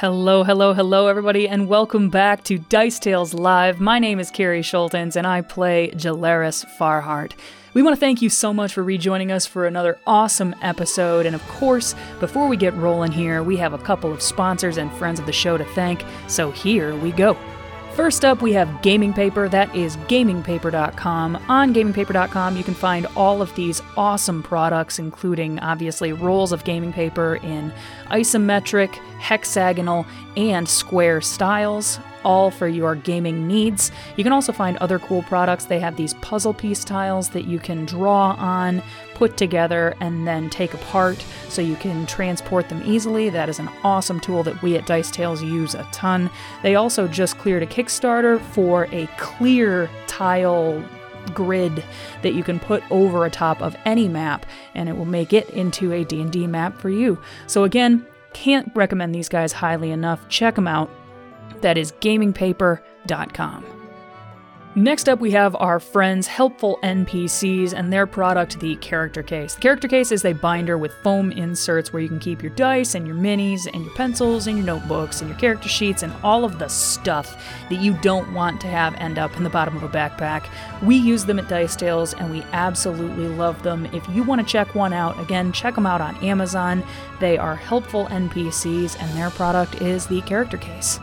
Hello, hello, hello, everybody, and welcome back to Dice Tales Live. My name is Carrie Schultens, and I play Jalaris Farhart. We want to thank you so much for rejoining us for another awesome episode. And of course, before we get rolling here, we have a couple of sponsors and friends of the show to thank, so here we go. First up, we have Gaming Paper. That is gamingpaper.com. On gamingpaper.com, you can find all of these awesome products, including obviously rolls of gaming paper in isometric, hexagonal, and square styles all for your gaming needs. You can also find other cool products. They have these puzzle piece tiles that you can draw on, put together, and then take apart so you can transport them easily. That is an awesome tool that we at Dice Tales use a ton. They also just cleared a Kickstarter for a clear tile grid that you can put over a top of any map and it will make it into a D&D map for you. So again, can't recommend these guys highly enough. Check them out. That is gamingpaper.com. Next up, we have our friends Helpful NPCs and their product, the Character Case. The Character Case is a binder with foam inserts where you can keep your dice and your minis and your pencils and your notebooks and your character sheets and all of the stuff that you don't want to have end up in the bottom of a backpack. We use them at Dice Tales and we absolutely love them. If you want to check one out, again, check them out on Amazon. They are Helpful NPCs and their product is the Character Case.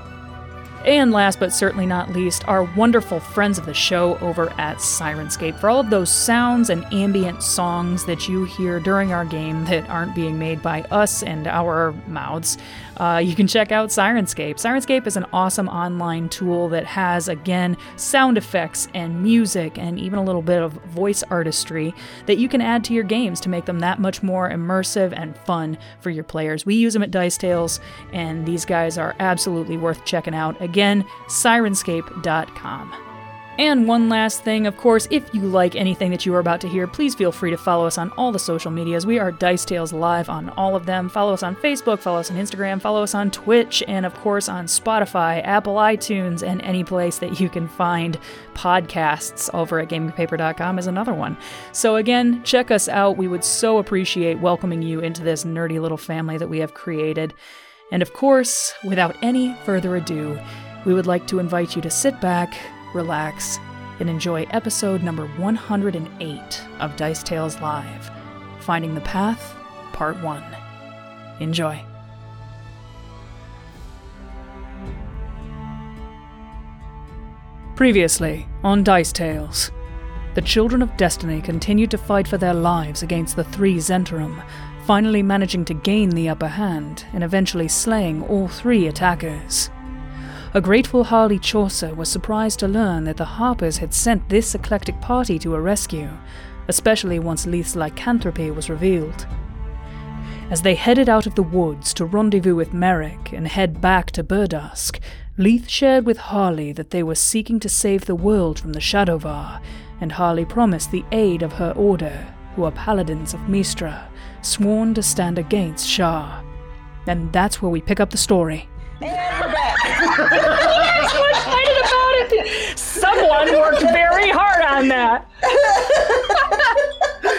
And last but certainly not least, our wonderful friends of the show over at Syrinscape for all of those sounds and ambient songs that you hear during our game that aren't being made by us and our mouths. Uh, you can check out Syrinscape. Syrinscape is an awesome online tool that has, again, sound effects and music and even a little bit of voice artistry that you can add to your games to make them that much more immersive and fun for your players. We use them at Dice Tales, and these guys are absolutely worth checking out. Again, syrinscape.com. And one last thing, of course, if you like anything that you are about to hear, please feel free to follow us on all the social medias. We are Dice Tales Live on all of them. Follow us on Facebook, follow us on Instagram, follow us on Twitch, and of course on Spotify, Apple iTunes, and any place that you can find podcasts over at gamingpaper.com is another one. So again, check us out. We would so appreciate welcoming you into this nerdy little family that we have created. And of course, without any further ado, we would like to invite you to sit back, relax, and enjoy episode number 108 of Dice Tales Live Finding the Path, Part 1. Enjoy. Previously on Dice Tales, the Children of Destiny continued to fight for their lives against the three Zhentarim, finally managing to gain the upper hand and eventually slaying all three attackers. A grateful Harley Chaucer was surprised to learn that the Harpers had sent this eclectic party to a rescue, especially once Leith's lycanthropy was revealed. As they headed out of the woods to rendezvous with Merrick and head back to Berdusk, Leith shared with Harley that they were seeking to save the world from the Shadovar, and Harley promised the aid of her order, who are paladins of Mystra, sworn to stand against Shar. And that's where we pick up the story. So excited about it. Someone worked very hard on that.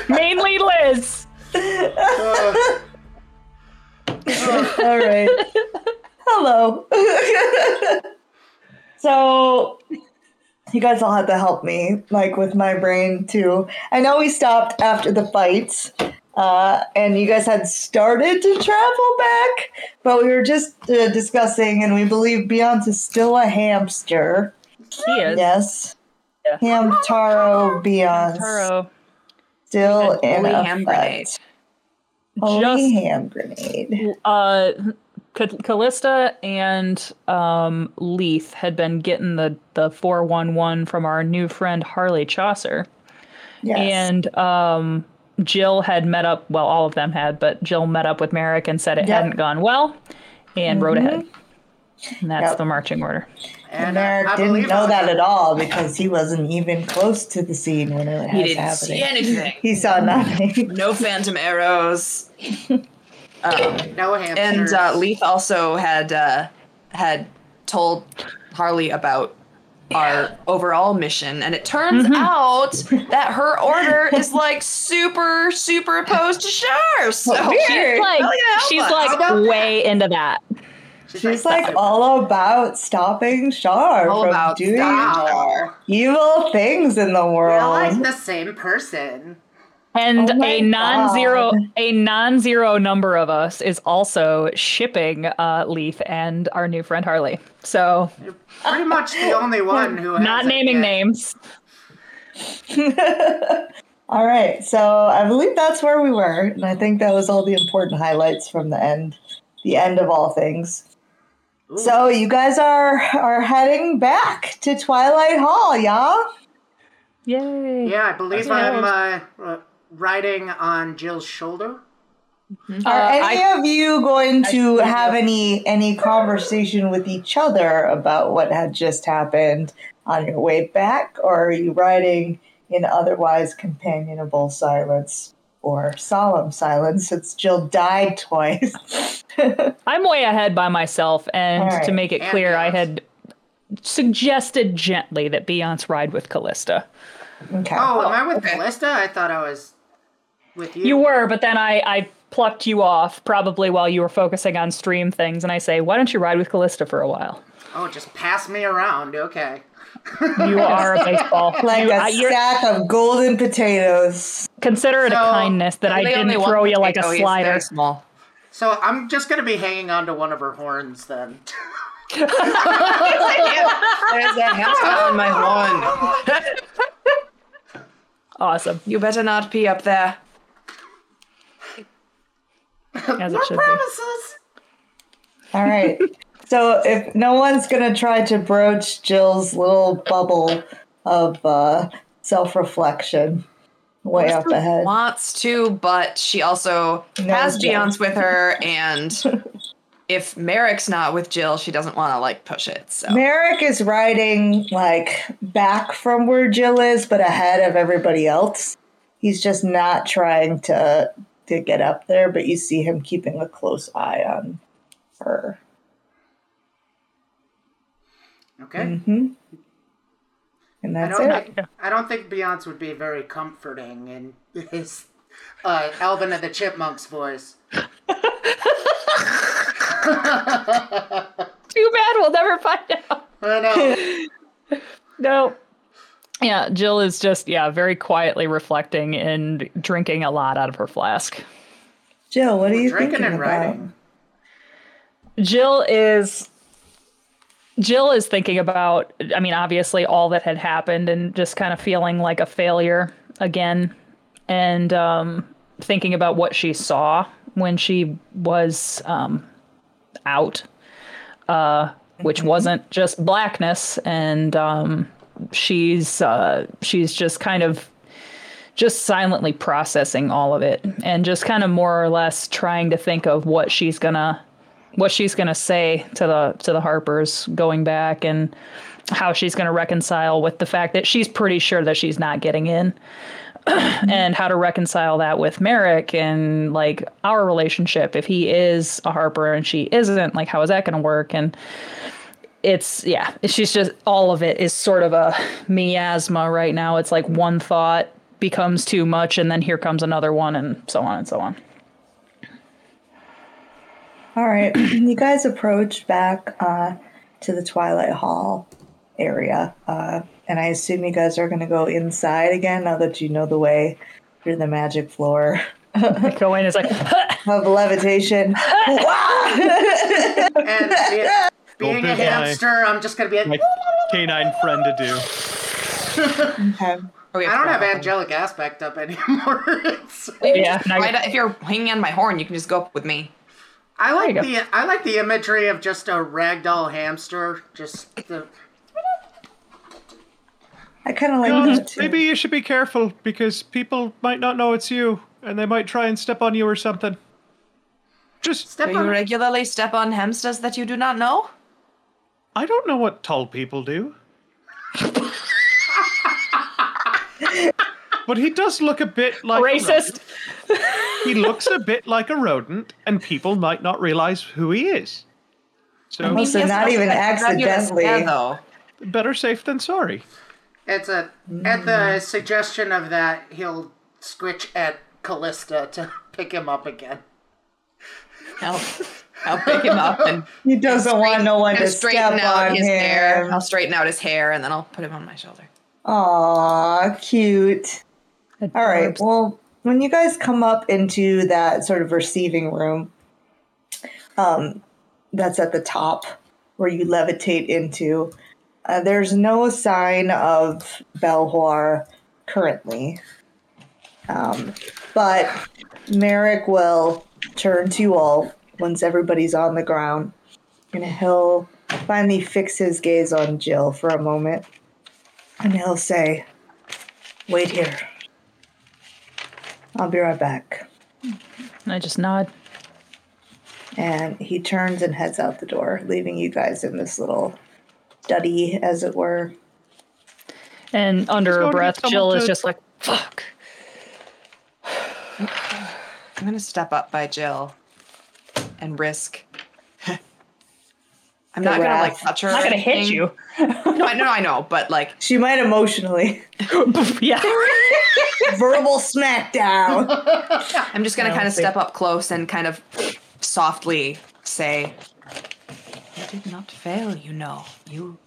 Mainly Liz. Uh. All right. Hello. so, you guys all had to help me, like with my brain too. I know we stopped after the fights, uh, and you guys had started to travel back, but we were just uh, discussing, and we believe Beyonce is still a hamster. He is. Yes. Yeah. Hamtaro Beyonce. Taro. Still in a ham fight. grenade. Holy Just- ham grenade. Uh, Callista and um, Leith had been getting the the four one one from our new friend Harley Chaucer, Yes. and um, Jill had met up. Well, all of them had, but Jill met up with Merrick and said it Yep. hadn't gone well, and rode ahead. And that's Yep. the marching order. And uh, Eric I didn't know that at all because he wasn't even close to the scene when it was happening. He didn't happening. see anything. He saw nothing. No phantom arrows. um, No and hamsters. uh, Leith also had uh, had told Harley about our overall mission, and it turns out that her order is like super, super opposed to Shar. So Weird. She's like, Hell yeah, she's like how about way into that. She's like all about stopping Shar All from about doing Star. evil things in the We're like world. the same person. And Oh a non-zero God. a non-zero number of us is also shipping uh, Leith and our new friend Harley. So You're pretty much the only one who not hasn't naming yet. names. all right, so I believe that's where we were, and I think that was all the important highlights from the end, the end of all things. Ooh. So you guys are are heading back to Twilight Hall, yeah? Yay! Yeah, I believe That's I'm uh, riding on Jill's shoulder. Are Uh, any I- of you going to see have any any conversation with each other about what had just happened on your way back, or are you riding in otherwise companionable silence or solemn silence since Jill died twice? I'm way ahead by myself, and All right. to make it And clear, I had suggested gently that Beyonce ride with Callista. okay. Oh, am I with okay. Callista? I thought I was with you. You were, but then I, I plucked you off probably while you were focusing on stream things, and I say, why don't you ride with Callista for a while? Oh, just pass me around. Okay. You are a baseball. like you, a I- you're- stack of golden potatoes. consider it a kindness that I didn't throw you like a slider. small. So I'm just gonna be hanging on to one of her horns then. There's a hamster on my horn. Awesome, You better not pee up there. as it What should be. promises? All right. so if no one's gonna try to broach Jill's little bubble of uh, self-reflection way up ahead. Wants to, but she also No, has Jill. Beyonce with her, and if Merrick's not with Jill, she doesn't want to like push it. So Merrick is riding like back from where Jill is, but ahead of everybody else. He's just not trying to to get up there, but you see him keeping a close eye on her. Okay. Mm-hmm. And I that's don't it. think I don't think Beyonce would be very comforting in his uh, Alvin and the Chipmunks voice. Too bad we'll never find out. I know. No. Yeah, Jill is just yeah very quietly reflecting and drinking a lot out of her flask. Jill, what are you Drinking thinking and about? writing. Jill is Jill is thinking about I mean obviously all that had happened and just kind of feeling like a failure again and um thinking about what she saw when she was um out uh which wasn't just blackness and um she's uh she's just kind of just silently processing all of it and just kind of more or less trying to think of what she's gonna what she's gonna say to the to the Harpers going back and how she's gonna reconcile with the fact that she's pretty sure that she's not getting in. And how to reconcile that with Merrick and like our relationship. If he is a Harper and she isn't like how is that gonna work? And it's yeah she's just all of it is sort of a miasma right now it's like one thought becomes too much and then here comes another one and so on and so on All right. you guys approach back uh, to the Twilight Hall area. Uh, and I assume you guys are going to go inside again now that you know the way through the magic floor go in it's like of levitation. And be- being a big eye. hamster, I'm just gonna be. My canine friend to do. okay. I don't have to- angelic aspect up anymore. It's- Yeah, now Why you're- not- if you're hanging on my horn, you can just go up with me. I like There you the I like the imagery of just a ragdoll hamster. Just the I kind of like that too. maybe you should be careful because people might not know it's you and they might try and step on you or something. Just, step Do you on. regularly step on hamsters that you do not know? I don't know what tall people do. but he does look a bit like a racist rodent. He looks a bit like a rodent, and people might not realize who he is. So Almost- So Yes, not even that's fabulous accidentally. though. better safe than sorry. It's a at the suggestion of that he'll switch at Callista to pick him up again. I'll, I'll pick him up and He doesn't want no one to straighten step out on his hair. I'll straighten out his hair and then I'll put him on my shoulder. Aw, cute. All right. Well, when you guys come up into that sort of receiving room, um, that's at the top where you levitate into, uh, there's no sign of Belhor currently. Um, but Merrick will turn to you all once everybody's on the ground, and he'll finally fix his gaze on Jill for a moment, and he'll say, Wait here. I'll be right back. And I just nod. And he turns and heads out the door, leaving you guys in this little study, as it were. And under her go to get breath, Jill is just like, fuck. I'm gonna step up by Jill and risk. I'm The not gonna like touch her. I'm not gonna hit you. No, I know, I know, but like, She might emotionally. yeah. Verbal smackdown. I'm just gonna No, kind of step up close and kind of softly say, "You did not fail. You know, you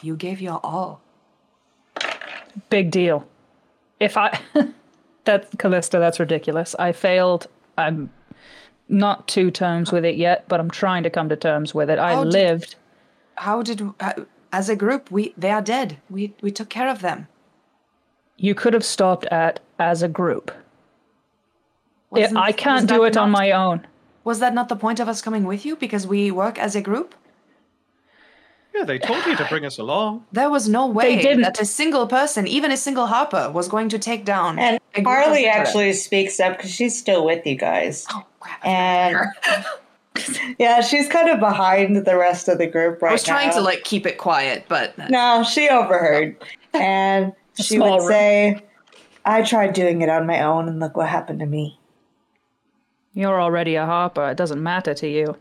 you gave your all." Big deal. If I. that, Callista, that's ridiculous. I failed. I'm not to terms with it yet, but I'm trying to come to terms with it. I How did- lived. How did, uh, as a group, we they are dead. We we took care of them. You could have stopped at as a group. I- Wasn't- I can't do it on my own. Was that not the point of us coming with you? Because we work as a group. Yeah, they told you to bring us along. There was no way didn't. that a single person, even a single Harper, was going to take down. And a Harley actually speaks up because she's still with you guys. Oh crap! And yeah, she's kind of behind the rest of the group right I was trying now. to like keep it quiet, but No, she overheard. And she would room. say, I tried doing it on my own and look what happened to me. You're already a harper. It doesn't matter to you.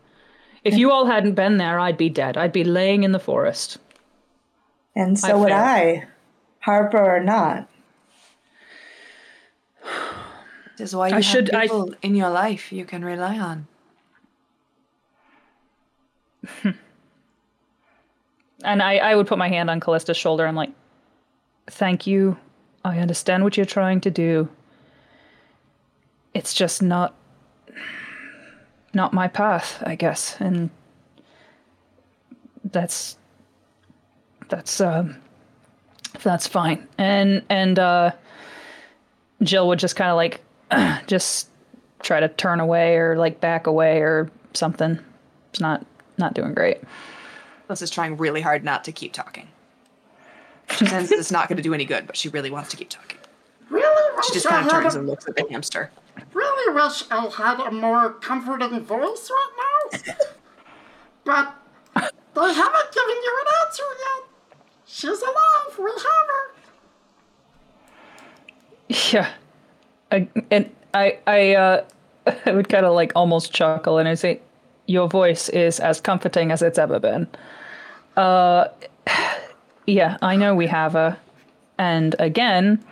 If you all hadn't been there, I'd be dead. I'd be laying in the forest. And so I would failed. I, Harper or not. this is why you I have should- I- people in your life you can rely on. And I, I would put my hand on Callista's shoulder. I'm like, thank you. I understand what you're trying to do. It's just not not my path, I guess. And that's that's um that's fine. And and uh Jill would just kind of like just try to turn away or like back away or something. It's not not doing great. This is trying really hard not to keep talking. She says it's not going to do any good, but she really wants to keep talking. Really She just kind of turns and looks at the hamster. Really wish I had a more comforting voice right now. but they haven't given you an answer yet. She's alive. We have her. Yeah. I, and I I uh I would kind of like almost chuckle and I say your voice is as comforting as it's ever been. Uh yeah, I know we have her. And again,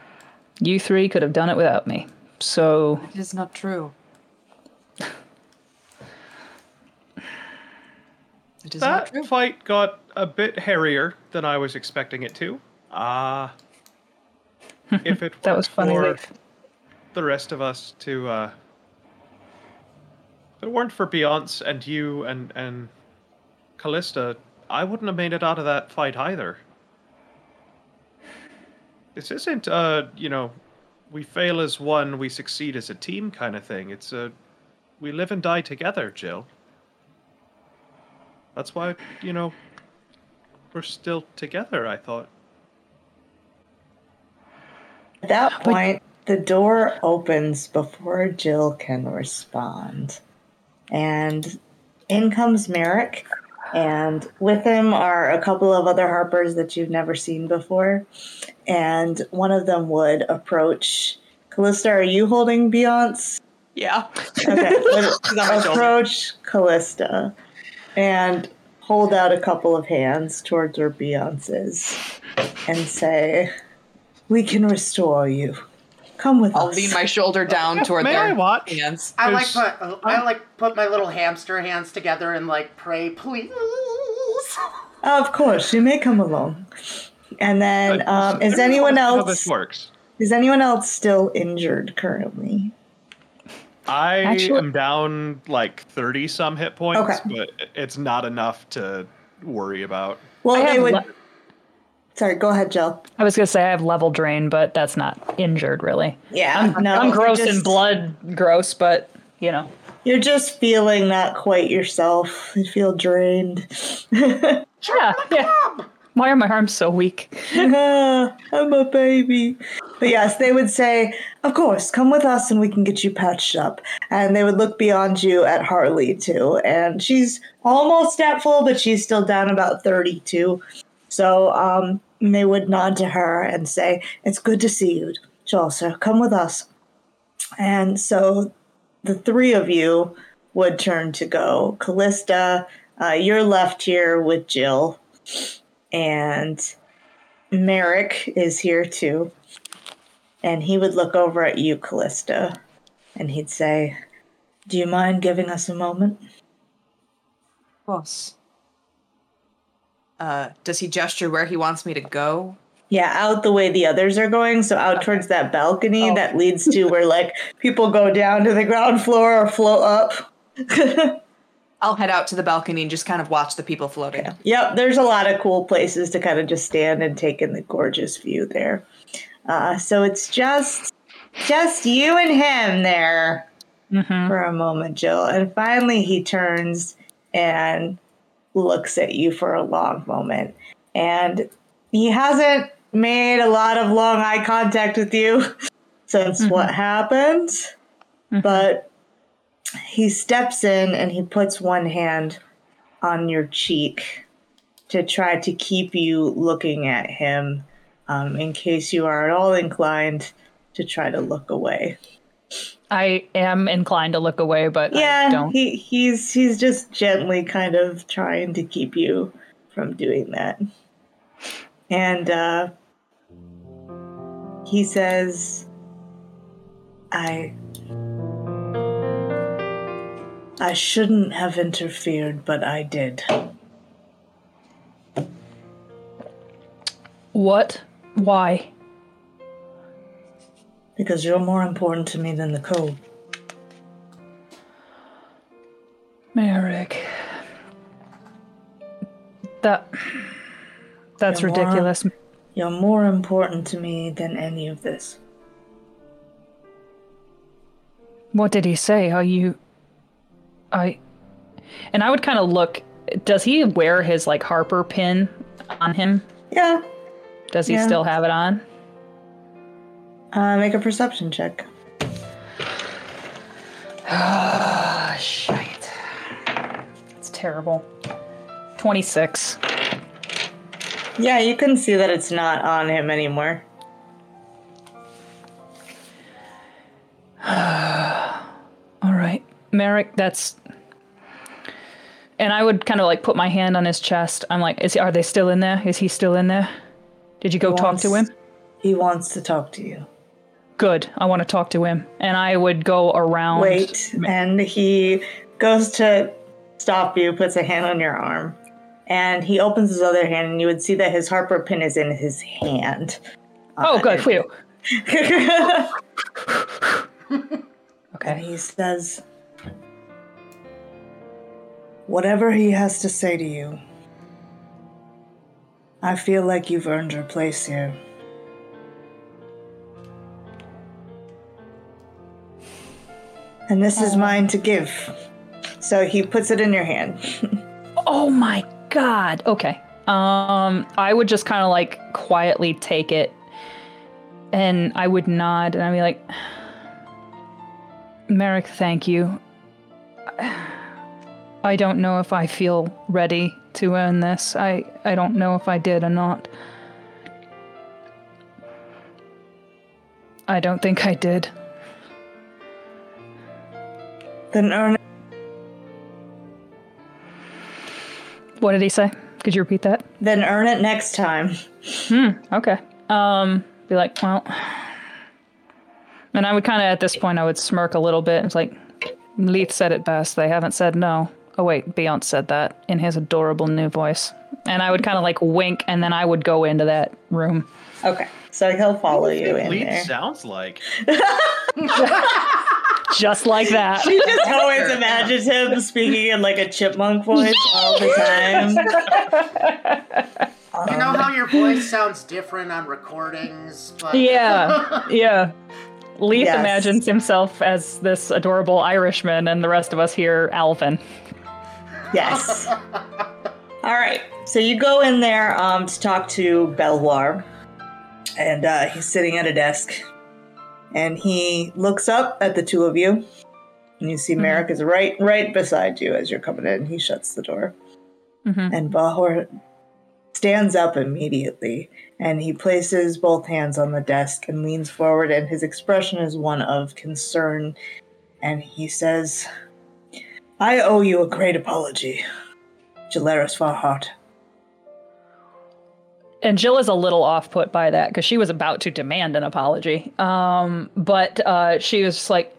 you three could have done it without me. So It is not true. It is not That true. fight got a bit hairier than I was expecting it to. Ah. if it that weren't was funny. for Leith. the rest of us to uh if it weren't for Beyonce and you and and Callista, I wouldn't have made it out of that fight either. This isn't uh, you know, we fail as one, we succeed as a team kind of thing. It's a we live and die together, Jill. That's why, you know, we're still together, I thought. At that point, the door opens before Jill can respond. And in comes Merrick, and with him are a couple of other Harpers that you've never seen before. And one of them would approach Callista. Are you holding Beyonce? Yeah. Okay, would on my shoulder. approach Callista and hold out a couple of hands towards her Beyonce's and say, We can restore you. Come with us. I'll us. lean my shoulder down toward May their I watch? hands. I like There's- put I like put my little hamster hands together and like pray, please. Of course, you may come along. And then, um, is anyone watch How else? this works. Is anyone else still injured currently? I Actually- am down like thirty some hit points, Okay. but it's not enough to worry about. Well, I they have would. le- Sorry, go ahead, Jill. I was gonna say I have level drain, but that's not injured really. Yeah, I'm, no, I'm gross just- and blood gross, but you know. You're just feeling not quite yourself. You feel drained. Yeah, yeah. Why are my arms so weak? Ah, I'm a baby. But yes, they would say, Of course, come with us and we can get you patched up. And they would look beyond you at Harley too. And she's almost at full, but she's still down about 32. So um, they would nod to her and say, It's good to see you, Chaucer. Come with us. And so the three of you would turn to go. Callista, uh, you're left here with Jill. And Merrick is here too. And he would look over at you, Callista, and he'd say, Do you mind giving us a moment? Of course. Uh, does he gesture where he wants me to go? Yeah, out the way the others are going, so out towards that balcony Oh. that leads to where like people go down to the ground floor or float up. I'll head out to the balcony and just kind of watch the people floating. Yep, there's a lot of cool places to kind of just stand and take in the gorgeous view there. Uh, so it's just just you and him there Mm-hmm. for a moment, Jill. And finally he turns and looks at you for a long moment. And he hasn't made a lot of long eye contact with you since what happened. But he steps in and he puts one hand on your cheek to try to keep you looking at him um, in case you are at all inclined to try to look away. I am inclined to look away, but I Yeah, don't. he he's he's just gently kind of trying to keep you from doing that. And uh he says I I shouldn't have interfered, but I did. What? Why? Because you're more important to me than the code. Merrick. That. That's Laura. ridiculous. You're more important to me than any of this. What did he say? Are you. I. And I would kind of look. Does he wear his, like, Harper pin on him? Yeah. Does he Yeah. still have it on? Uh, make a perception check. Ah, shite. It's terrible. 26. Yeah, you can see that it's not on him anymore. All right. Merrick, that's. And I would kind of like put my hand on his chest. I'm like, is he, are they still in there? Is he still in there? Did you go talk to him? He wants to talk to you. Good. I want to talk to him. And I would go around. Wait, and he goes to stop you, puts a hand on your arm, and he opens his other hand, and you would see that his Harper pin is in his hand. Oh, uh, good. Phew. and Okay. he says, Whatever he has to say to you, I feel like you've earned your place here. And this is mine to give. So he puts it in your hand. Oh my god. Okay. Um, I would just kind of like quietly take it, and I would nod, and I'd be like, "Merrick, thank you. I don't know if I feel ready to earn this. I I don't know if I did or not. I don't think I did. Then earn it. What did he say? Could you repeat that? Then earn it next time. Hmm. Okay. Um, be like, well, And I would kind of, at this point, I would smirk a little bit. It's like, Leith said it best. They haven't said no. Oh, wait, Beyonce said that in his adorable new voice. And I would kind of like wink, and then I would go into that room. Okay, so he'll follow you in Lead there. sounds like. Just like that. She just always imagines him speaking in like a chipmunk voice all the time. You know how your voice sounds different on recordings, but yeah, yeah. Leith Yes. imagines himself as this adorable Irishman, and the rest of us here, Alvin. Yes. All right. So you go in there um, to talk to Belvoir, and uh, he's sitting at a desk, and he looks up at the two of you, and you see Merrick is right right beside you as you're coming in. He shuts the door, Mhm. and Bahor stands up immediately, and he places both hands on the desk and leans forward, and his expression is one of concern, and he says. I owe you a great apology, Jaleris Farhart. And Jill is a little off put by that because she was about to demand an apology. Um, but uh, she was just like,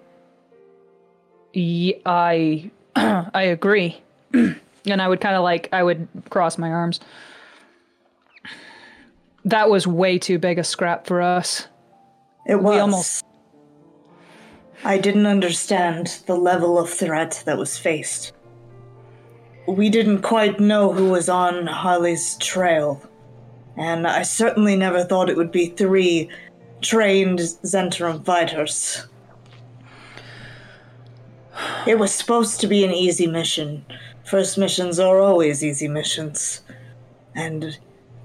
I, I agree. and I would kind of like, I would cross my arms. That was way too big a scrap for us. It was. almost- I didn't understand the level of threat that was faced. We didn't quite know who was on Harley's trail, and I certainly never thought it would be three trained Zhentarim fighters. It was supposed to be an easy mission. First missions are always easy missions. And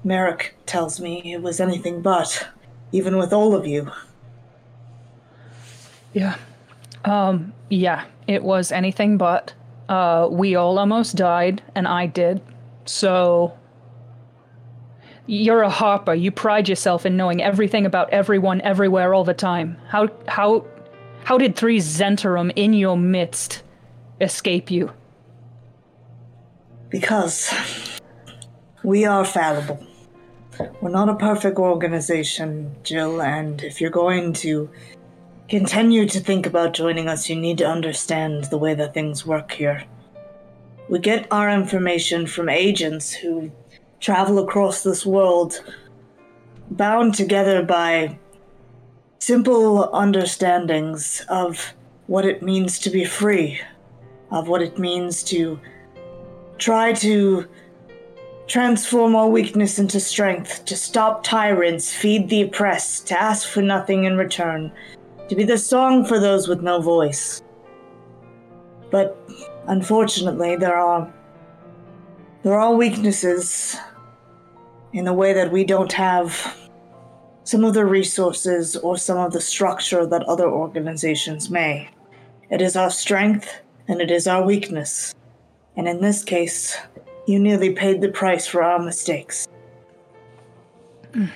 Merrick tells me it was anything but, even with all of you. Yeah. Um, yeah, it was anything but. Uh, we all almost died, and I did. So. You're a harper. You pride yourself in knowing everything about everyone, everywhere, all the time. How how how did three Zhentarim in your midst escape you? Because we are fallible. We're not a perfect organization, Jill, and if you're going to continue to think about joining us, you need to understand the way that things work here. We get our information from agents who travel across this world, bound together by simple understandings of what it means to be free, of what it means to try to transform our weakness into strength, to stop tyrants, feed the oppressed, to ask for nothing in return, to be the song for those with no voice. But unfortunately, there are there are weaknesses in the way that we don't have some of the resources or some of the structure that other organizations may. It is our strength and it is our weakness. And in this case, you nearly paid the price for our mistakes. Mm.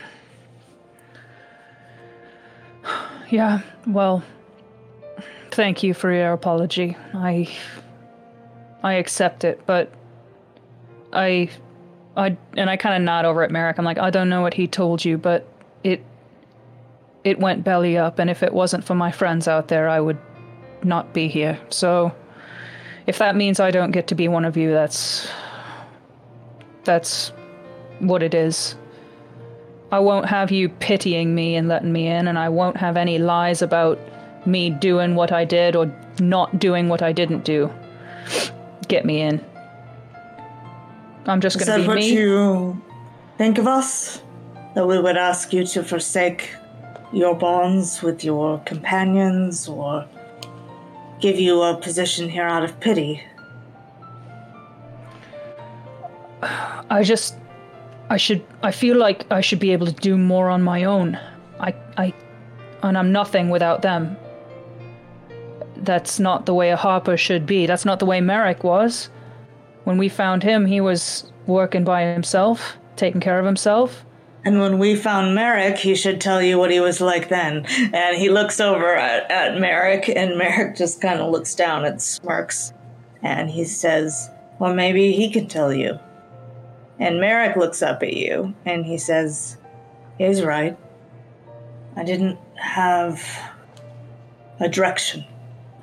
Yeah, well, thank you for your apology. I I accept it, but I I and I kind of nod over at Merrick. I'm like, I don't know what he told you, but it it went belly up, and if it wasn't for my friends out there, I would not be here. So if that means I don't get to be one of you, that's that's what it is. I won't have you pitying me and letting me in, and I won't have any lies about me doing what I did or not doing what I didn't do. Get me in. I'm just gonna that be what me. you think of us? That we would ask you to forsake your bonds with your companions or give you a position here out of pity? I just I should I feel like I should be able to do more on my own. I I and I'm nothing without them. That's not the way a harper should be. That's not the way Merrick was. When we found him, he was working by himself, taking care of himself. And when we found Merrick, he should tell you what he was like then. And he looks over at, at Merrick, and Merrick just kind of looks down and smirks. And he says, Well, maybe he can tell you. And Merrick looks up at you, and he says, He's right. I didn't have a direction,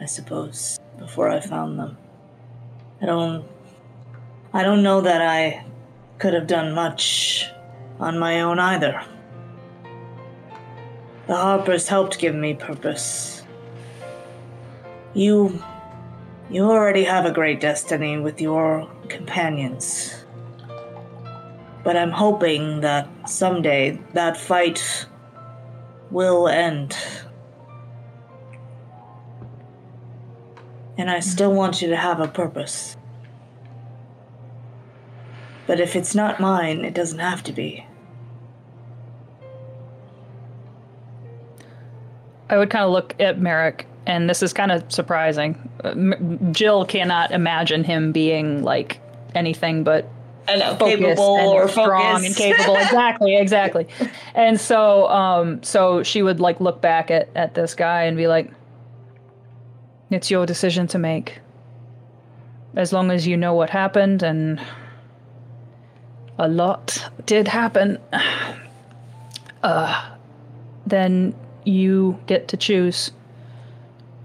I suppose, before I found them. I don't I don't know that I could have done much on my own either. The Harpers helped give me purpose. You you already have a great destiny with your companions. But I'm hoping that someday that fight will end. And I still want you to have a purpose. But if it's not mine, it doesn't have to be. I would kind of look at Merrick, and this is kind of surprising. Jill cannot imagine him being like anything but I know, focused capable and or strong focused. and capable. exactly, exactly. And so, um, so she would like look back at at this guy and be like, "It's your decision to make. As long as you know what happened, and a lot did happen, uh, then you get to choose.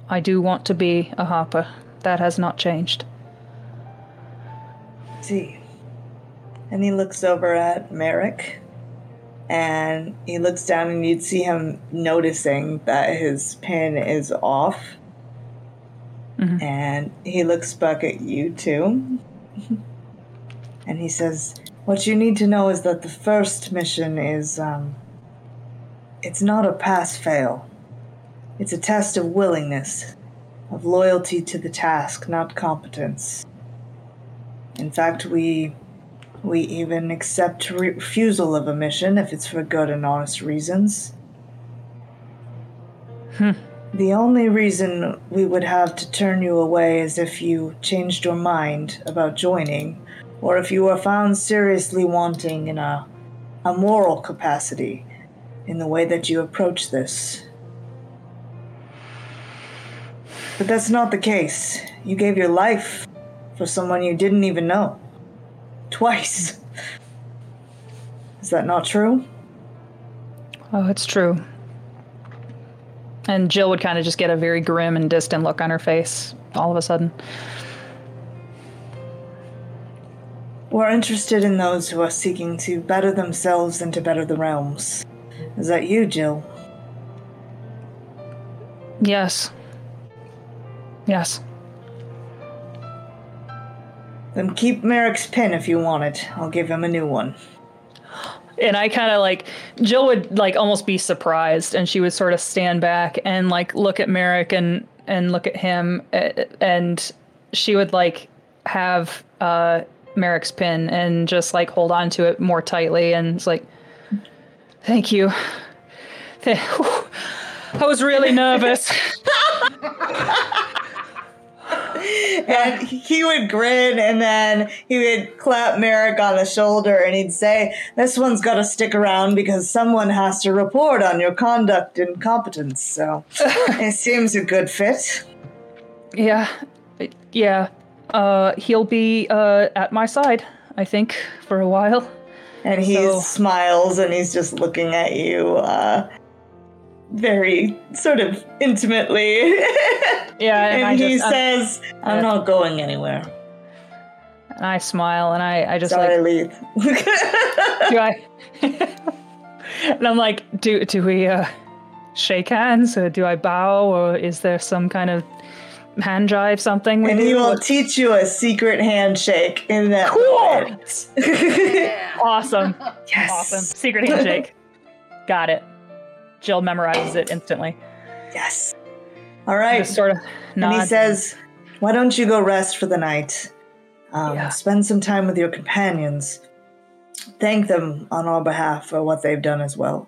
I do want to be a Harper. That has not changed." See. And he looks over at Merrick. And he looks down, and you'd see him noticing that his pin is off. Mhm. And he looks back at you, too. and he says, What you need to know is that the first mission is, um, it's not a pass fail. It's a test of willingness, of loyalty to the task, not competence. In fact, we we even accept refusal of a mission if it's for good and honest reasons. Hmm. The only reason we would have to turn you away is if you changed your mind about joining, or if you were found seriously wanting in a, a moral capacity in the way that you approach this. But that's not the case. You gave your life for someone you didn't even know. Twice. Is that not true? Oh, it's true. And Jill would kind of just get a very grim and distant look on her face all of a sudden. We're interested in those who are seeking to better themselves and to better the realms. Is that you, Jill? Yes. Yes. Then keep Merrick's pin if you want it. I'll give him a new one. And I kind of like, Jill would like almost be surprised and she would sort of stand back and like look at Merrick and, and look at him. And she would like have uh, Merrick's pin and just like hold on to it more tightly. And it's like, thank you. I was really nervous. And he would grin and then he would clap Merrick on the shoulder and he'd say, This one's got to stick around because someone has to report on your conduct and competence. So it seems a good fit. Yeah, yeah. Uh, he'll be uh, at my side, I think, for a while. And he So- smiles and he's just looking at you uh, very sort of intimately. Yeah, and, and he just, I'm- says, I'm not going anywhere. and I smile, and I, I just Sorry, like, Leith. do I? and I'm like, do do we uh, shake hands, or do I bow, or is there some kind of hand drive something? And he will teach you a secret handshake in that Cool. awesome, yes. awesome, secret handshake. Got it. Jill memorizes it instantly. Yes. All right. Just sort of and he says, Why don't you go rest for the night? Um, Yeah. Spend some time with your companions. Thank them on our behalf for what they've done as well.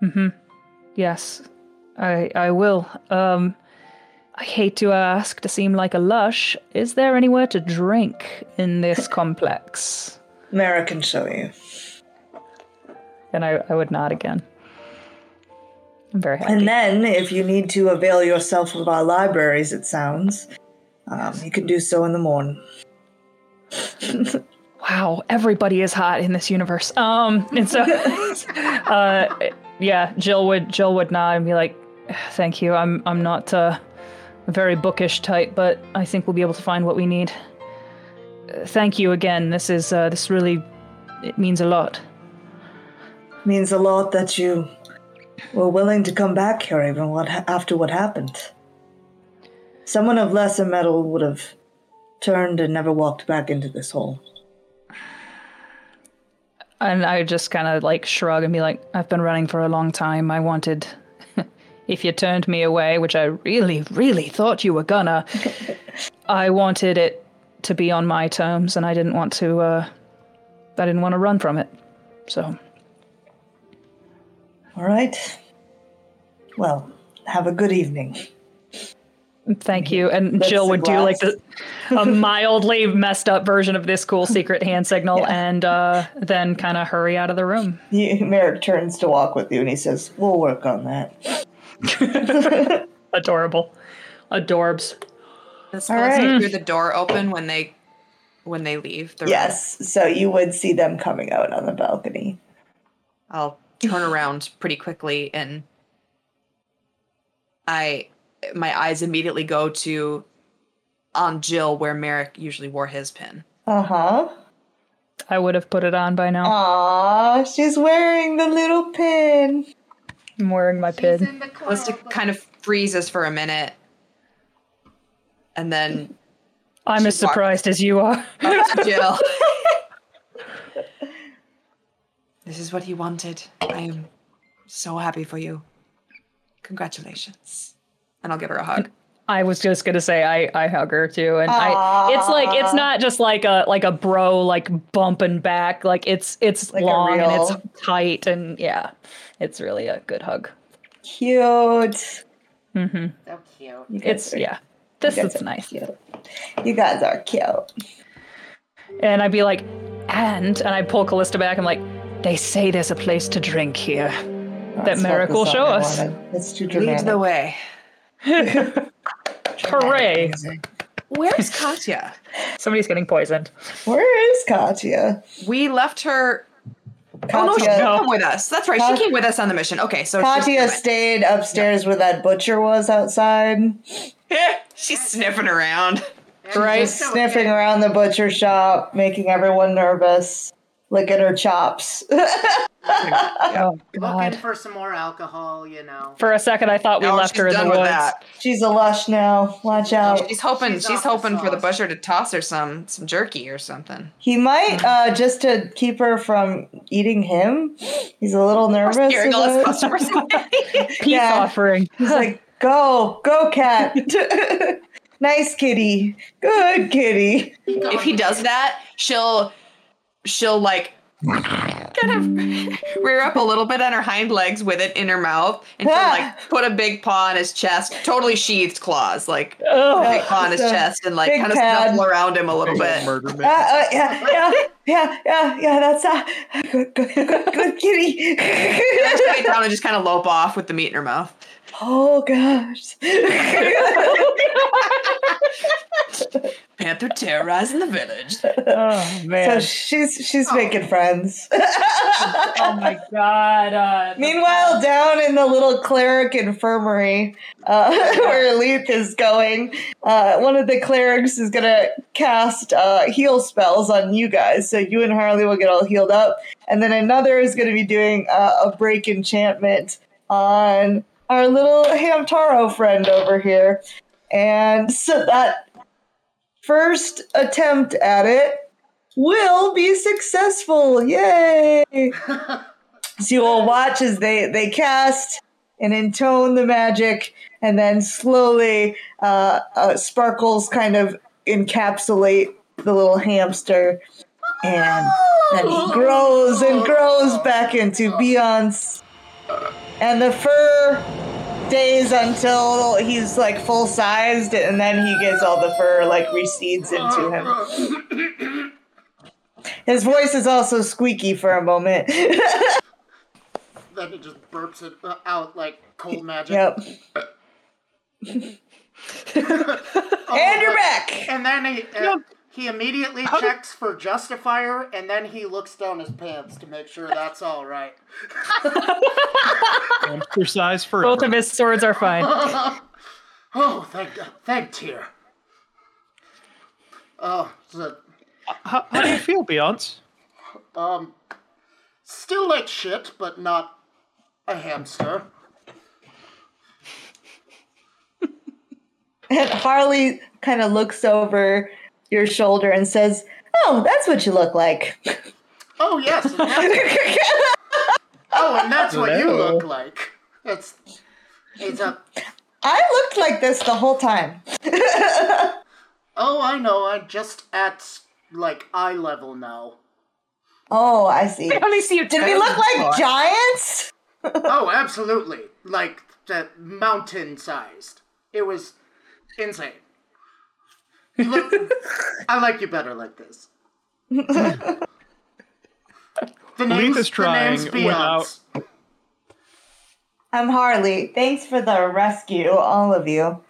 Mm-hmm. Yes, I I will. Um, I hate to ask to seem like a lush. Is there anywhere to drink in this complex? Mara can show you. And I, I would nod again. I'm very happy. And then, if you need to avail yourself of our libraries, it sounds, um, you can do so in the morning. wow, everybody is hot in this universe. Um, and so, uh, yeah, Jill would Jill would nod and be like, Thank you. I'm I'm not uh, a very bookish type, but I think we'll be able to find what we need. Uh, thank you again. This is uh, this really it means a lot. Means a lot that you were willing to come back here even what after what happened. Someone of lesser metal would have turned and never walked back into this hole. And I just kind of like shrug and be like, I've been running for a long time. I wanted. if you turned me away, which I really, really thought you were gonna, I wanted it to be on my terms, and I didn't want to. Uh, I didn't want to run from it. So All right. Well, have a good evening. thank you. And That's Jill would do like the, a mildly messed up version of this cool secret hand signal, Yeah. and uh, then kind of hurry out of the room. He, Merrick turns to walk with you and he says, We'll work on that. Adorable, adorbs. Does All Felicity right. hear the door open when they when they leave? The room? Yes, so you would see them coming out on the balcony. I'll turn around pretty quickly and I my eyes immediately go to on Jill where Merrick usually wore his pin. Uh huh. I would have put it on by now. Aw, she's wearing the little pin. I'm wearing my She's pin. in the Calista kind of freezes for a minute and then I'm as She walked- surprised as you are. up Jill. this is what he wanted. I am so happy for you. Congratulations. And I'll give her a hug. I was just gonna say I I hug her too, and I it's like it's not just like a like a bro like bumping back, like it's it's Like a long and it's tight and yeah, it's really a good hug. Cute. Mm-hmm. So cute. It's are- yeah, this is nice. Cute. You guys are cute. And I'd be like, and and I pull Callista back. I'm like, they say there's a place to drink here. That's not Merrick will show us. wanted. It's too Lead the way. Hooray! Music. Where's Katya? Somebody's getting poisoned. Where is Katya? We left her. Oh no, she Katya, did No. come with us. That's right. Kat- she came with us on the mission. Okay, so Katya stayed upstairs where that butcher was outside. she's sniffing around. And Right. she's so sniffing cute. around the butcher shop, making everyone nervous, licking her chops. Oh Looking for some more alcohol, you know. For a second, I thought we No, left her in the woods. that. She's a lush now. Watch out. She's hoping. She's She's, off the hoping for the sauce. butcher to toss her some some jerky or something. He might, uh, just to keep her from eating him. He's a little nervous. All his customers. Peace Yeah. offering. He's like, go, go, cat. nice kitty. Good kitty. if he does that, she'll she'll like kind of rear up a little bit on her hind legs with it in her mouth and she'll like put a big paw on his chest, totally sheathed claws, like a big paw on his chest and like kind of pad. snuffle around him a little bit. Murder Uh, uh, yeah, yeah, yeah, yeah, yeah, that's uh, good, good, good, good kitty. And she'll down and just kind of lope off with the meat in her mouth. oh, gosh. Panther terrorizing the village. Oh man! so man. she's she's making friends. oh my god. Uh, Meanwhile, down in the little cleric infirmary uh, where Leith is going, uh, one of the clerics is going to cast uh, heal spells on you guys. So you and Harley will get all healed up. And then another is going to be doing uh, a break enchantment on our little Hamtaro friend over here. And so that first attempt at it will be successful. Yay! So you will watch as they they cast and intone the magic, and then slowly uh, uh, sparkles kind of encapsulate the little hamster, and then he grows and grows back into Beyonce, and the fur stays until he's like full sized, and then he gets all the fur like recedes into him. His voice is also squeaky for a moment. Then it just burps it uh, out like cold magic. yep. Oh, And you're but- back. And then he, uh, he immediately checks for justifier and then he looks down his pants to make sure that's all right. Hamster size forever. Both of his swords are fine. Oh, thank God. Thank dear. Oh, the, How, how do you feel, Beyonce? um, still like shit, but not a hamster. And Harley kind of looks over your shoulder and says, "Oh, that's what you look like." Oh yes. and oh, and that's what you look like. It's it's a. I looked like this the whole time. Oh, I know. I'm just at like eye level now. Oh, I see. I only see you. Did we look like giants? Oh, absolutely. Like the mountain sized. It was insane. You Look, I like you better like this. The name's, is trying the name's Beyonce. I'm Harley. Thanks for the rescue, all of you.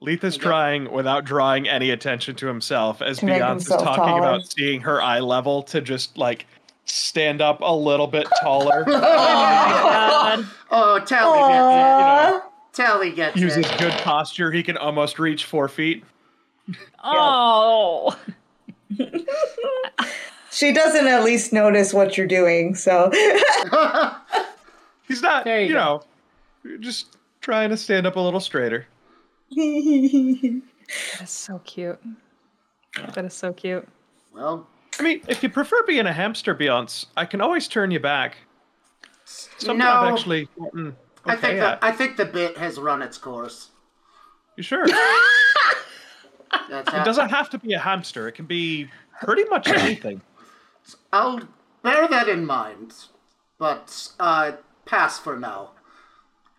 Leith is trying, without drawing any attention to himself, as To make Beyonce is himself talking taller. about seeing her eye level, to just like stand up a little bit taller, oh God. Oh, Tally gets Aww. It. Tally gets uses it. good posture. He can almost reach four feet. Oh. She doesn't at least notice what you're doing, so He's not, There you you, know, just trying to stand up a little straighter. That's so cute. That is so cute. Well, I mean, if you prefer being a hamster, Beyonce, I can always turn you back. Something No. I've actually gotten okay I think at. the, I think the bit has run its course. You sure? it doesn't have to be a hamster. It can be pretty much anything. I'll bear that in mind, but uh, pass for now.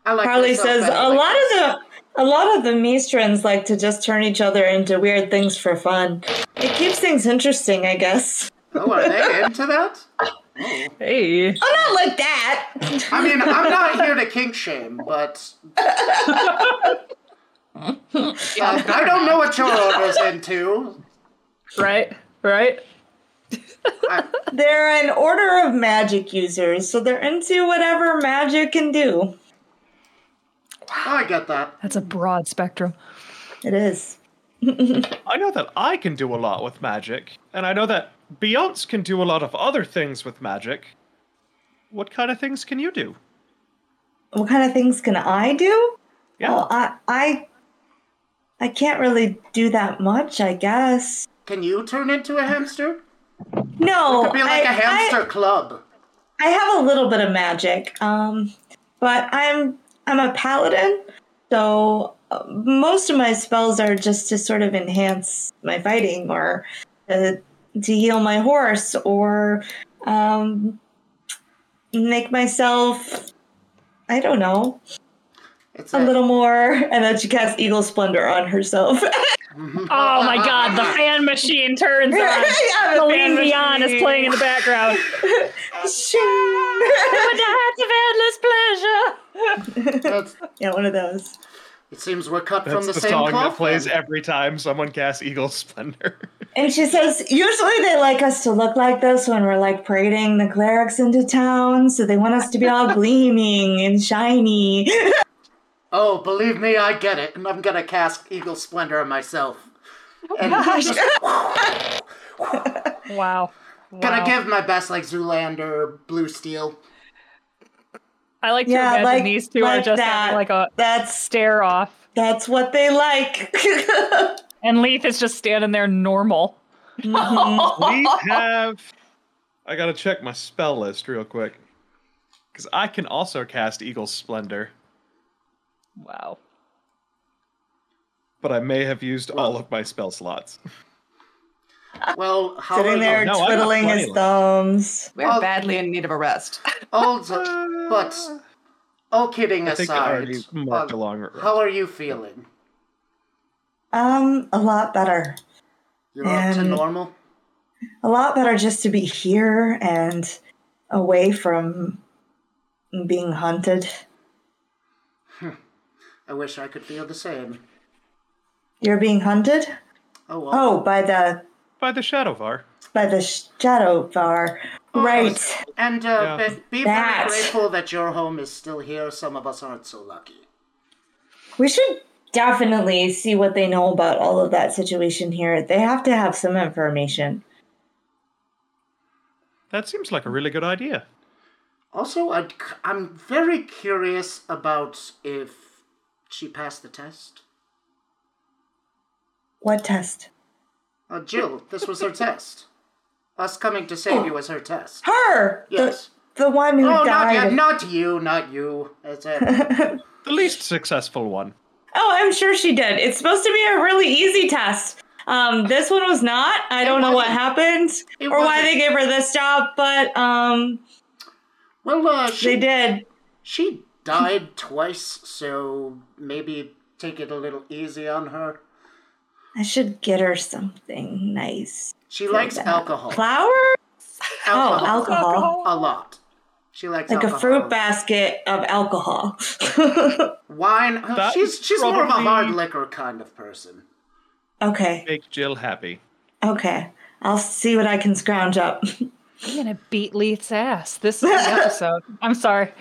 I like Harley myself says a like lot this." of the a lot of the Mystrans like to just turn each other into weird things for fun. It keeps things interesting, I guess. Oh, are they into that? Hey. I'm not like that. I mean, I'm not here to kink shame, but uh, I don't know what your order's into. Right? Right? They're an order of magic users, so they're into whatever magic can do. I get that. That's a broad spectrum. It is. I know that I can do a lot with magic, and I know that Beyonce can do a lot of other things with magic. What kind of things can you do? What kind of things can I do? Yeah. Well, I I I can't really do that much, I guess. Can you turn into a hamster? No, it could be like I- a hamster club. I, I have a little bit of magic, um, but I'm I'm a paladin, so uh, most of my spells are just to sort of enhance my fighting or to, to heal my horse or um, make myself. I don't know. It's a little more, and then she casts Eagle Splendor on herself. Oh my god, the fan machine turns on. Yeah, the fan Celine Dion is playing in the background. Shing. With the heights of endless pleasure. That's- yeah, one of those. It seems we're cut That's from the, the same song cloth. that plays every time someone casts Eagle Splendor. And she says, usually they like us to look like this when we're like parading the clerics into town, so they want us to be all gleaming and shiny. Oh, believe me, I get it, and I'm gonna cast Eagle Splendor on myself. Oh and just Wow. gonna Wow. give my best like Zoolander, Blue Steel. I like to imagine like- these two are just that. having like a That's stare off. that's what they like. And Leith is just standing there normal. Mm-hmm. we have. I gotta check my spell list real quick. Because I can also cast Eagle Splendor, Wow. but I may have used all of my spell slots. Well, how Sitting there? No, twiddling his thumbs. We're Oh. badly in need of a rest. All but all kidding I aside, already uh, how are you feeling? Um, a lot better. You're up to normal. A lot better just to be here and away from being hunted. I wish I could feel the same. You're being hunted? Oh well. Oh, by the By the Shadovar. by the Shadovar. Oh, right. And uh, Yeah. be, be very grateful that your home is still here. Some of us aren't so lucky. We should definitely see what they know about all of that situation here. They have to have some information. That seems like a really good idea. Also, I'd, c- I'm very curious about if she passed the test. What test? Uh, Jill, this was her test. Us coming to save you was her test. Her. Yes. The, the one who Oh, not died. yet. Not you. Not you. It's it. The least successful one. Oh, I'm sure she did. It's supposed to be a really easy test. Um, this one was not. I don't know what wasn't. happened It or why wasn't. they gave her this job, but um, well, uh, they she did. she died twice, so maybe take it a little easy on her. I should get her something nice. She likes that. alcohol. Flowers? Oh, alcohol. A lot. She likes Like a fruit basket of alcohol. Wine. That she's she's more of a hard liquor kind of person. okay. Make Jill happy. Okay. I'll see what I can scrounge up. I'm gonna beat Leith's ass. This is the episode. I'm sorry.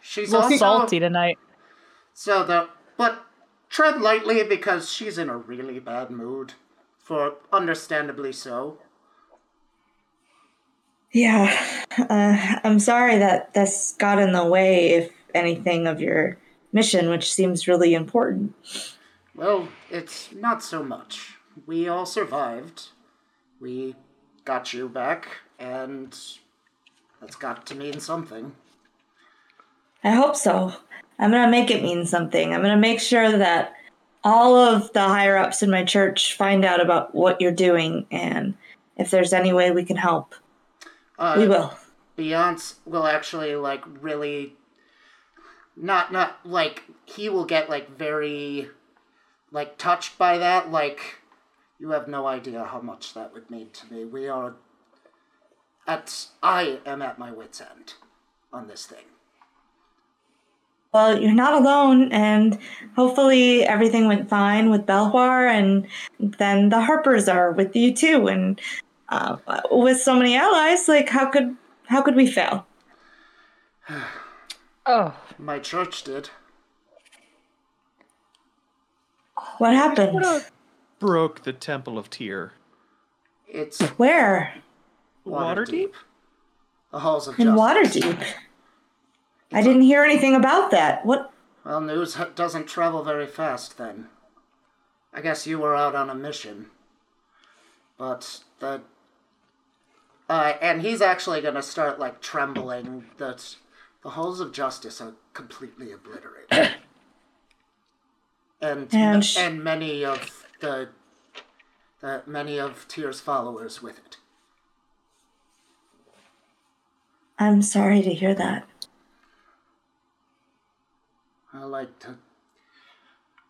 She's A little also salty tonight. So the but tread lightly because she's in a really bad mood, for understandably so. yeah. Uh, I'm sorry that this got in the way, if anything, of your mission, which seems really important. Well, it's not so much. We all survived. We got you back, and that's got to mean something. I hope so. I'm going to make it mean something. I'm going to make sure that all of the higher ups in my church find out about what you're doing, and if there's any way we can help, Uh, we will. Beyonce will actually like really not not like he will get like very like touched by that like you have no idea how much that would mean to me we are at i am at my wits end on this thing Well, you're not alone, and hopefully everything went fine with Belvoir, and then the Harpers are with you too. And uh, with so many allies, like how could how could we fail? Oh, my church did What happened? Broke the Temple of Tyr. it's Where? Waterdeep? the halls of In justice Waterdeep. I didn't hear anything about that. What? well news doesn't travel very fast then i guess you were out on a mission but the uh, and he's actually going to start like trembling that the halls of justice are completely obliterated and And sh- and many of the the many of Tyr's followers with it I'm sorry to hear that. I like to.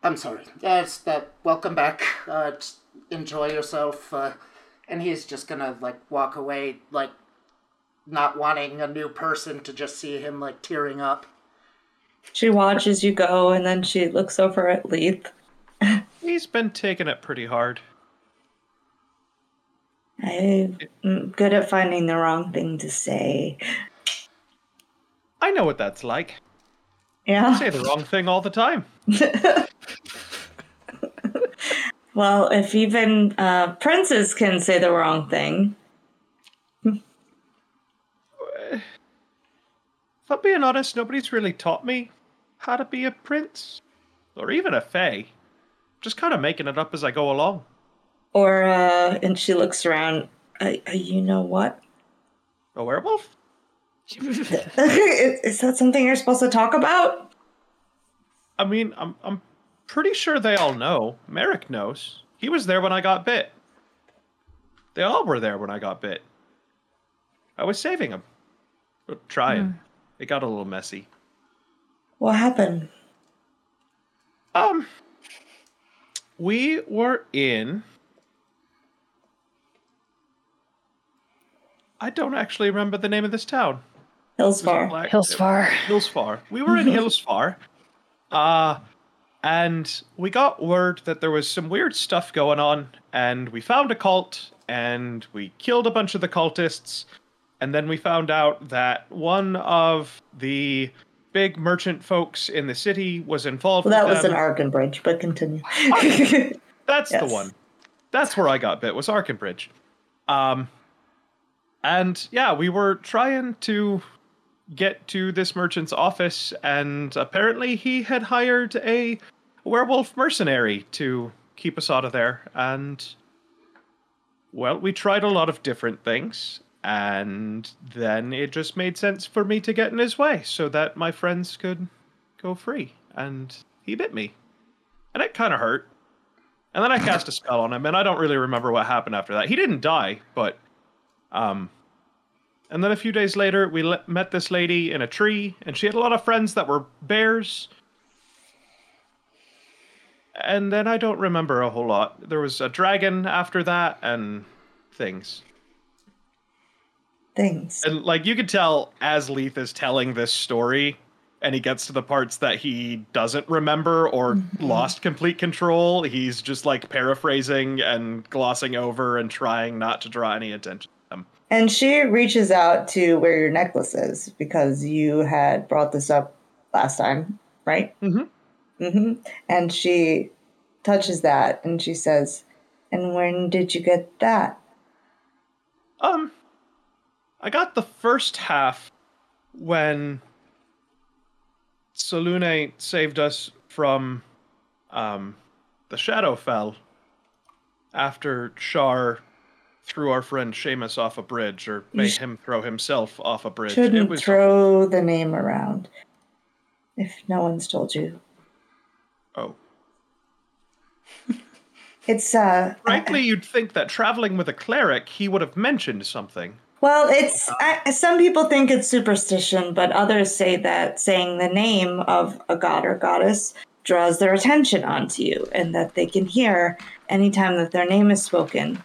I'm sorry. That's that. Welcome back. Uh, just enjoy yourself. Uh, and he's just gonna like walk away, like not wanting a new person to just see him like tearing up. She watches you go, and then she looks over at Leith. He's been taking it pretty hard. I'm good at finding the wrong thing to say. I know what that's like. Yeah. Say the wrong thing all the time. Well, if even uh, princes can say the wrong thing, If I'm being honest, nobody's really taught me how to be a prince. Or even a fae. Just kind of making it up as I go along. or uh, and she looks around. Uh, you know what? A werewolf? is, is that something you're supposed to talk about? I mean, I'm I'm pretty sure they all know. Merrick knows. He was there when I got bit. They all were there when I got bit. I was saving him. Or trying. It got a little messy. What happened? Um we were in I don't actually remember the name of this town. Hills It was a far. black- Hillsfar. Hillsfar. We were in Hillsfar. Uh And we got word that there was some weird stuff going on, and we found a cult, and we killed a bunch of the cultists, and then we found out that one of the big merchant folks in the city was involved. Well, that with was them. an Arkin Bridge, but continue. That's Yes. the one. That's where I got bit was Arkenbridge. Um and yeah, we were trying to get to this merchant's office and apparently he had hired a werewolf mercenary to keep us out of there and well, we tried a lot of different things and then it just made sense for me to get in his way so that my friends could go free and he bit me. And it kind of hurt. And then I cast a spell on him, and I don't really remember what happened after that. He didn't die, but um. And then a few days later, we le- met this lady in a tree, and she had a lot of friends that were bears. And then I don't remember a whole lot. There was a dragon after that, and things. Things. And like you could tell as Leith is telling this story and he gets to the parts that he doesn't remember or mm-hmm. lost complete control, he's just like paraphrasing and glossing over and trying not to draw any attention. And she reaches out to where your necklace is because you had brought this up last time, right? Mm-hmm. Mm-hmm. And she touches that and she says, And when did you get that? Um I got the first half when Selûne saved us from um the Shadowfell after Shar threw our friend Seamus off a bridge or made sh- him throw himself off a bridge. Shouldn't throw the name around if no one's told you. Oh. It's uh Frankly, you'd think that traveling with a cleric, he would have mentioned something. Well, it's I, some people think it's superstition, but others say that saying the name of a god or goddess draws their attention onto you, and that they can hear anytime that their name is spoken.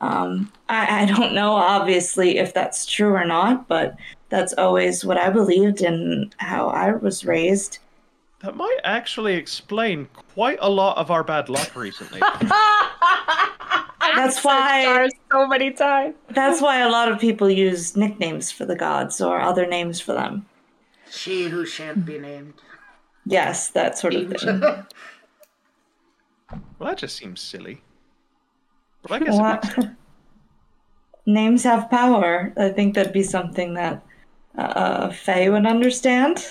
Um, I, I don't know, obviously, if that's true or not, but that's always what I believed and how I was raised. That might actually explain quite a lot of our bad luck recently. That's why so many times. that's why a lot of people use nicknames for the gods or other names for them. She who shan't be named. Yes, that sort of thing. well, that just seems silly. But I guess it makes sense. Names have power. I think that'd be something that uh, fae would understand.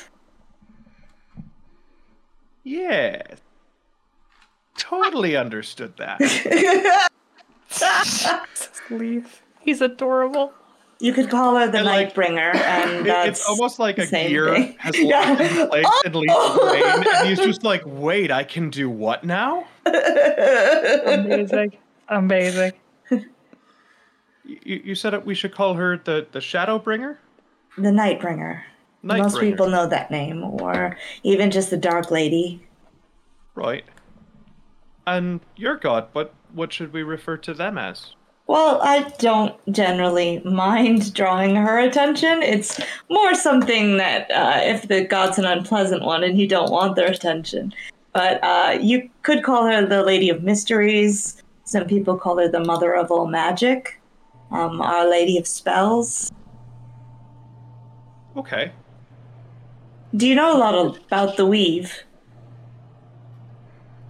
Yeah. Totally understood that. Leith. He's adorable. You could call her the And, like, Nightbringer, and that's it's almost like a gear thing. has Yeah. locked in place in Leith's brain, and he's just like, "Wait, I can do what now?" Amazing. Amazing. You, you said it, we should call her the the Shadowbringer. the Night Nightbringer. Most Nightbringer. people know that name, or even just the Dark Lady. Right. And your god, but what should we refer to them as? Well, I don't generally mind drawing her attention. It's more something that uh, if the god's an unpleasant one and you don't want their attention. But uh, you could call her the Lady of Mysteries. Some people call her the Mother of All Magic, um, Our Lady of Spells. Okay. Do you know a lot about the weave?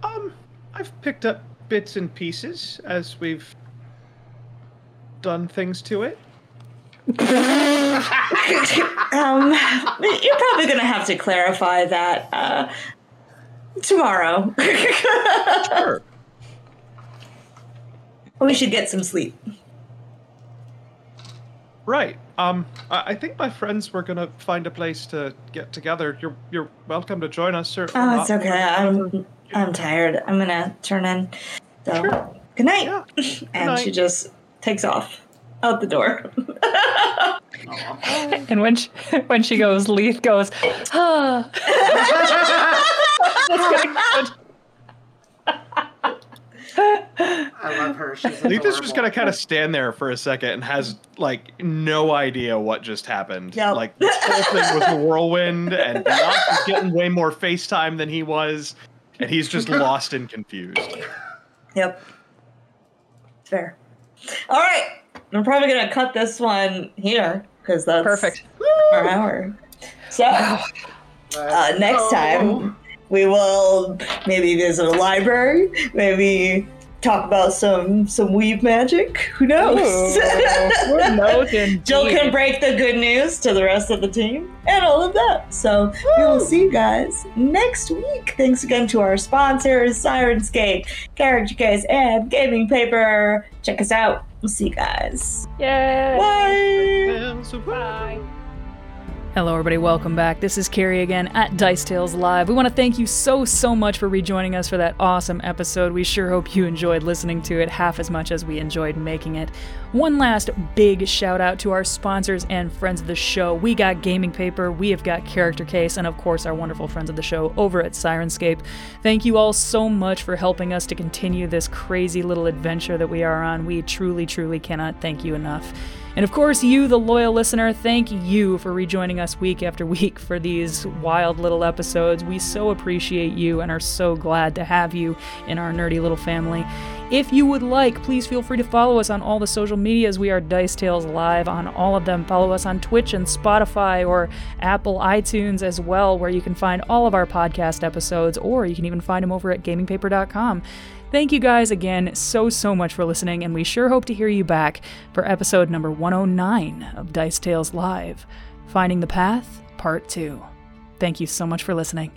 Um, I've picked up bits and pieces as we've done things to it. Um, you're probably going to have to clarify that uh, tomorrow. Sure. We should get some sleep. Right. Um, I, I think my friends were gonna find a place to get together. You're you're welcome to join us, sir. Oh, it's okay. I'm I'm tired. I'm gonna turn in. So, Sure. good night. Yeah. and night. she just takes off out the door. And when she, when she goes, Leith goes, ah. That's gonna good. I love her. She's Leith's just gonna kind of stand there for a second and has like no idea what just happened. Yep. Like this whole thing was a whirlwind, and Beyonce is getting way more FaceTime than he was, and he's just lost and confused. Yep. Fair. All right. I'm probably going to cut this one here because that's Perfect. our hour. So, uh, next time we will maybe visit a library, maybe talk about some some weave magic. Who knows? Jill can break the good news to the rest of the team and all of that. So we will see you guys next week. Thanks again to our sponsors, Syrinscape, Character Case, and Gaming Paper. Check us out. We'll see you guys. Yay! Bye. Hello, everybody. Welcome back. This is Carrie again at Dice Tales Live. We want to thank you so, so much for rejoining us for that awesome episode. We sure hope you enjoyed listening to it half as much as we enjoyed making it. One last big shout out to our sponsors and friends of the show. We got Gaming Paper, we have got Character Case, and of course, our wonderful friends of the show over at Syrinscape. Thank you all so much for helping us to continue this crazy little adventure that we are on. We truly, truly cannot thank you enough. And of course, you, the loyal listener, thank you for rejoining us week after week for these wild little episodes. We so appreciate you and are so glad to have you in our nerdy little family. If you would like, please feel free to follow us on all the social medias. We are Dice Tales Live on all of them. Follow us on Twitch and Spotify or Apple iTunes as well, where you can find all of our podcast episodes, or you can even find them over at gamingpaper.com. Thank you guys again so, so much for listening, and we sure hope to hear you back for episode number 109 of Dice Tales Live Finding the Path, Part 2. Thank you so much for listening.